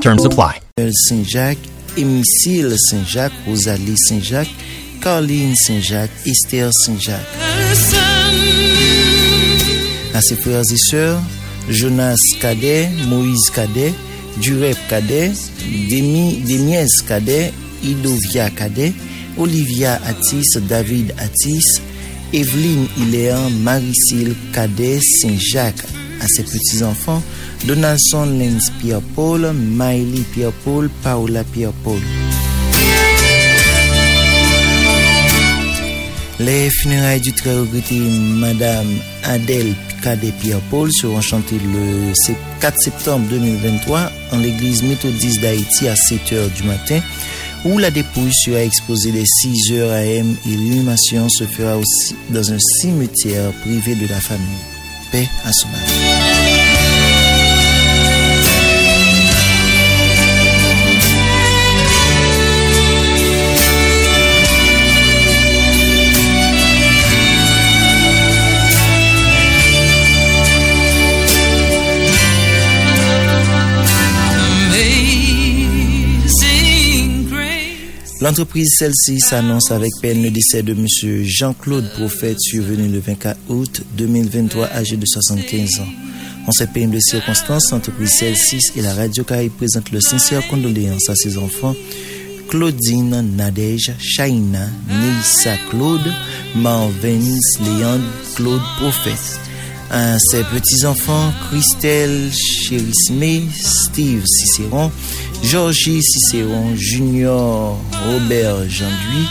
Terms apply. Saint-Jacques, Émicile Saint-Jacques, Rosalie Saint-Jacques, Caroline Saint-Jacques, Esther Saint-Jacques. À ses frères et sœurs, Jonas Cadet, Moïse Cadet, Durep Cadet, Demi, Demiez Cadet, Idovia Cadet, Olivia Atis, David Atis, Evelyne Iléan, Marie-Cyle Cadet, Saint-Jacques. À ses petits-enfants, Donaldson Lenz Pierre-Paul, Miley Pierre-Paul, Paola Pierre-Paul. Les funérailles du très regretté Madame Adèle Cadet Pierre-Paul seront chantées le 4 septembre 2023 en l'église méthodiste d'Haïti à 7 h du matin, où la dépouille sera exposée dès 6 h AM et l'inhumation se fera aussi dans un cimetière privé de la famille. Paix à son âme. L'entreprise Celsius annonce avec peine le décès de M. Jean-Claude Prophète, survenu le 24 août 2023, âgé de 75 ans. En cette pénible circonstance, l'entreprise Celsius et la Radio Caraïbe présentent leurs sincères condoléances à ses enfants Claudine, Nadège, Shaina, Neissa Claude, Marvins, Léandre, Claude Prophète. Ses petits-enfants Christelle Chérismé, Steve Cicéron, Georgie Cicéron, Junior Robert Jean-Louis,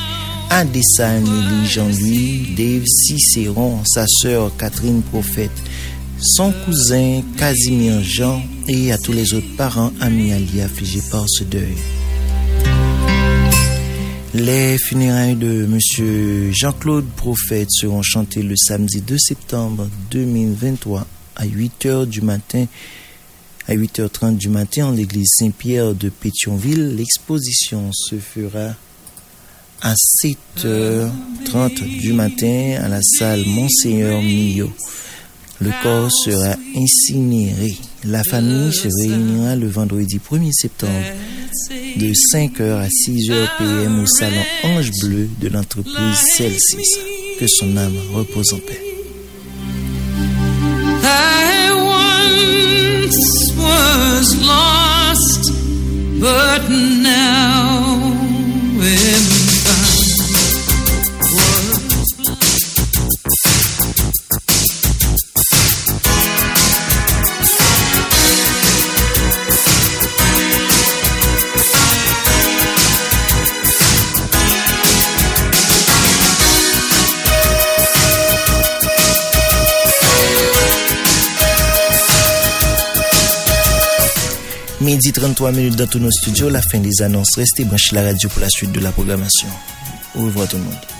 Adessa Amélie Jean-Louis, Dave Cicéron, sa sœur Catherine Prophète, son cousin Casimir Jean et à tous les autres parents, amis alliés affligés par ce deuil. Les funérailles de M. Jean-Claude Prophète seront chantées le samedi 2 septembre 2023 à 8 h du matin à 8h30 du matin en l'église Saint-Pierre de Pétionville. L'exposition se fera à 7h30 du matin à la salle Monseigneur Millot. Le corps sera incinéré. La famille se réunira le vendredi 1er septembre de 5h à 6h PM au salon Ange Bleu de l'entreprise Celsius. Que son âme repose en paix. was lost, but now 33 minutes dans tous nos studios, la fin des annonces. Restez branchés la radio pour la suite de la programmation. Au revoir tout le monde.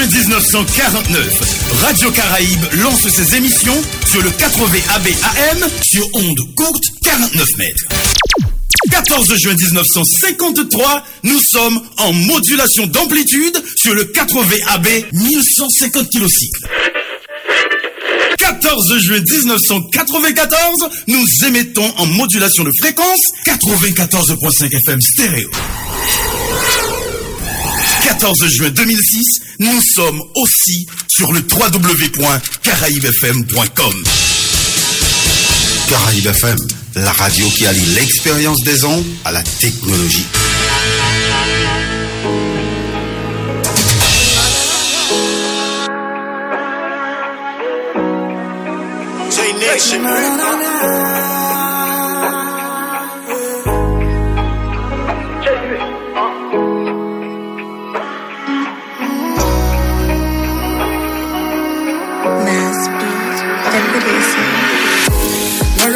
Juin 1949, Radio Caraïbe lance ses émissions sur le 80 AB AM sur onde courte 49 mètres. 14 juin 1953, nous sommes en modulation d'amplitude sur le 80 AB 1150 kc. 14 juin 1994, nous émettons en modulation de fréquence 94.5 FM stéréo. 14 juin 2006, nous sommes aussi sur le www.caraïbefm.com. Caraïbes FM, la radio qui allie l'expérience des ondes à la technologie.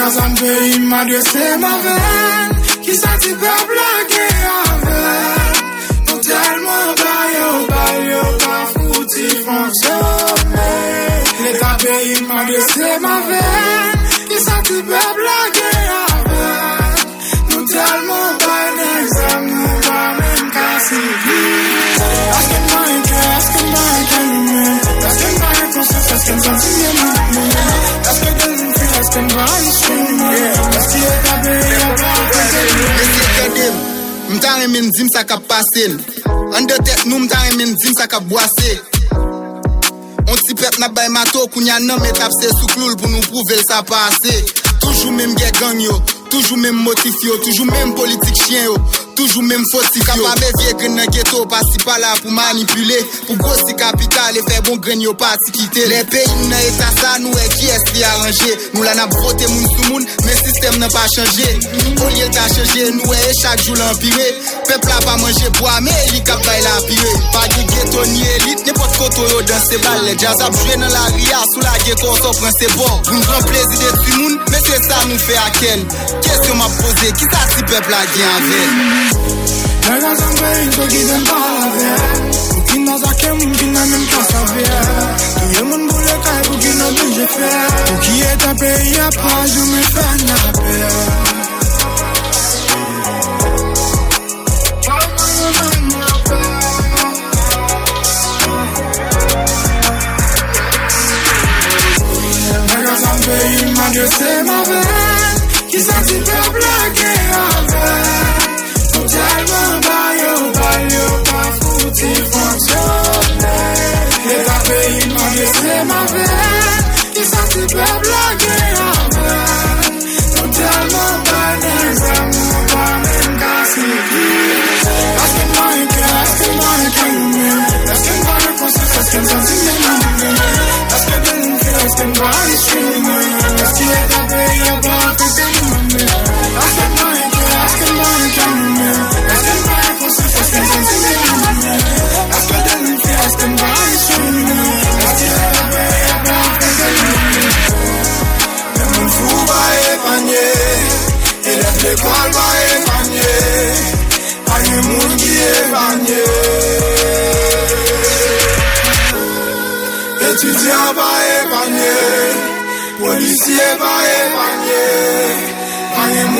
Kazan ve imade se ma ven Ki sa ti pe blage aven Nou telman bayo, bayo Pa fouti fonksyon Le ta ve imade se ma ven mta remen zim sa ka pasen An de tet nou mta remen zim sa ka boase. On ti pep na bay mato Kounya nan met apse sou kloul pou nou prouvel sa pase. Toujou menm gen gang yo Toujou menm motif yo Toujou menm politik chien yo. Toujou menm fosi yo Kapa me vie gren nan geto Pasi pa la pou manipule Pou gosi kapital E fe bon gren yo pati kite. Le peyi nan e tasa Nou e ki es li aranje. Nou la nap frote moun sou moun Men sistem nan pa chanje. O liye ta chanje Nou e e chak jou l'empire Pepla pa manje boa Me li kap bay la pire Pa di geto ni elit Ne pot koto yo dan se bal. Le jazz ap jwe nan la ria Sou la geto so pren se bo. Moun gran plezi de ti moun Men se sa nou fe aken Kese yo ma pose Ki sa si pepla gen avel Neden sen böylece gidin kahveye Bugün nazakem bugün emin kasabeye Duyumun bule kaybı gün ödün cepheye Türkiye'de bey yapar cümle ben yapeye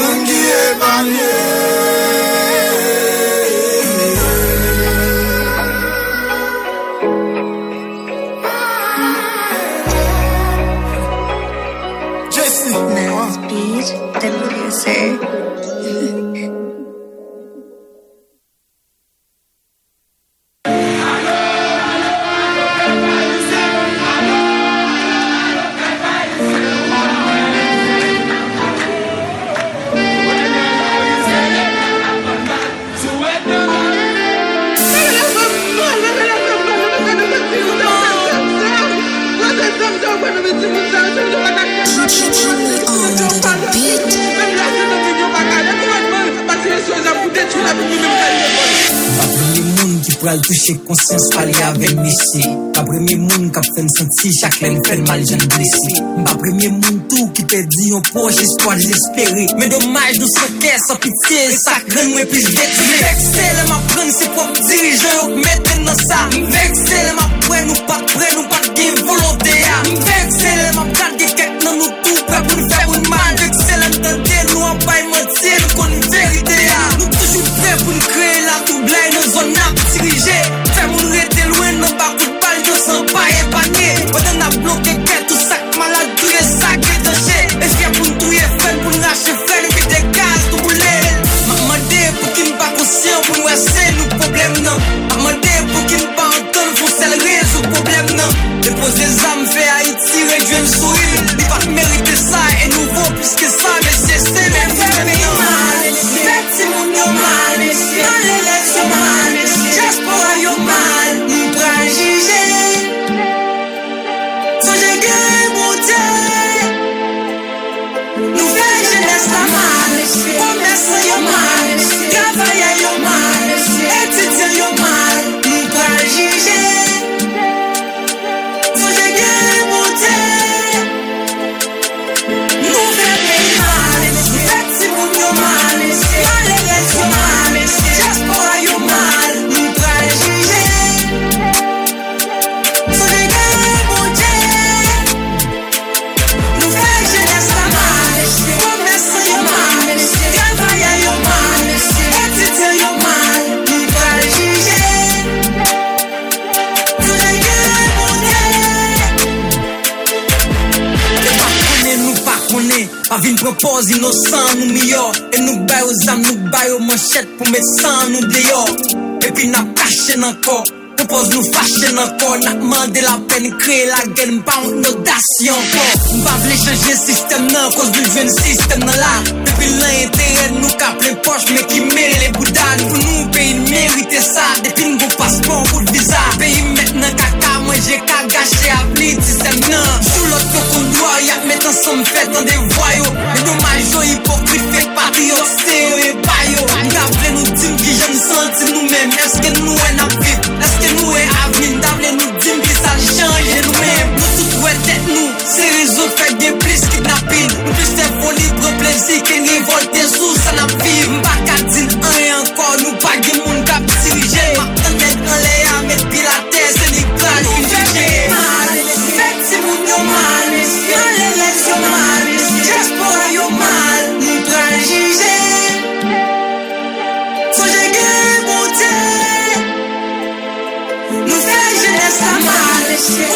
Mwen ki e banye mal touche konsyans pali avèm mesye Mba premye moun kap fèm senti chak lèl fèl mal jan blese Mba premye moun tou ki te di yon poche espoi desespere Men domaj nou sotè san pitiè sakren mwen plis detile Mvekse lè ma pren se pop dirijen ou meten nan sa Mvekse lè ma pren ou pat pren ou pat gen volante ya Mvekse lè ma pren gen kèm for your mind. Poz inosan nou miyo. E nou bayo zam, nou bayo manchet Pou met san nou deyo. E pi nap kache nan ko Nou poz nou fache nan ko. Nak mande la pen, kreye la gen Mpa ou nou dasi an ko. Mpa vle chanje sistem nan kos nou jwen sistem nan la. Depi lan entere nou ka plen poch me ki mere le boudan Pou nou peyi merite sa Depi nou bon paspon pou visa. Peyi met nan kaka Mwen je ka gache apli disem nan. Sou lot kon kondwa Yak met ansam fet nan de voyo. yo maljon, hipokrit, fek patriot, se yo e bayo Mkavle nou tim ki jen santi nou men, eske nou en ap shit.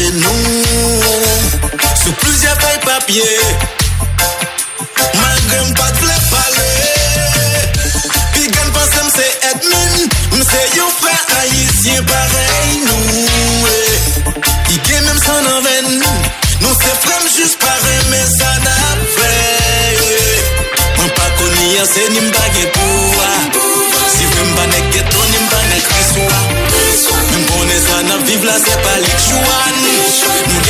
genou Sou plizye fay papye Malgre m pat vle pale Pi gen panse m se Edmund M se yon fre haisyen parey nou I gen men san anven Nou se frem jous pare men sa da fe M pa koni yase ni m bagye pouwa ah. Si vwe m banek geto ni m banek kriswa M konen sa nan viv la se palik chouan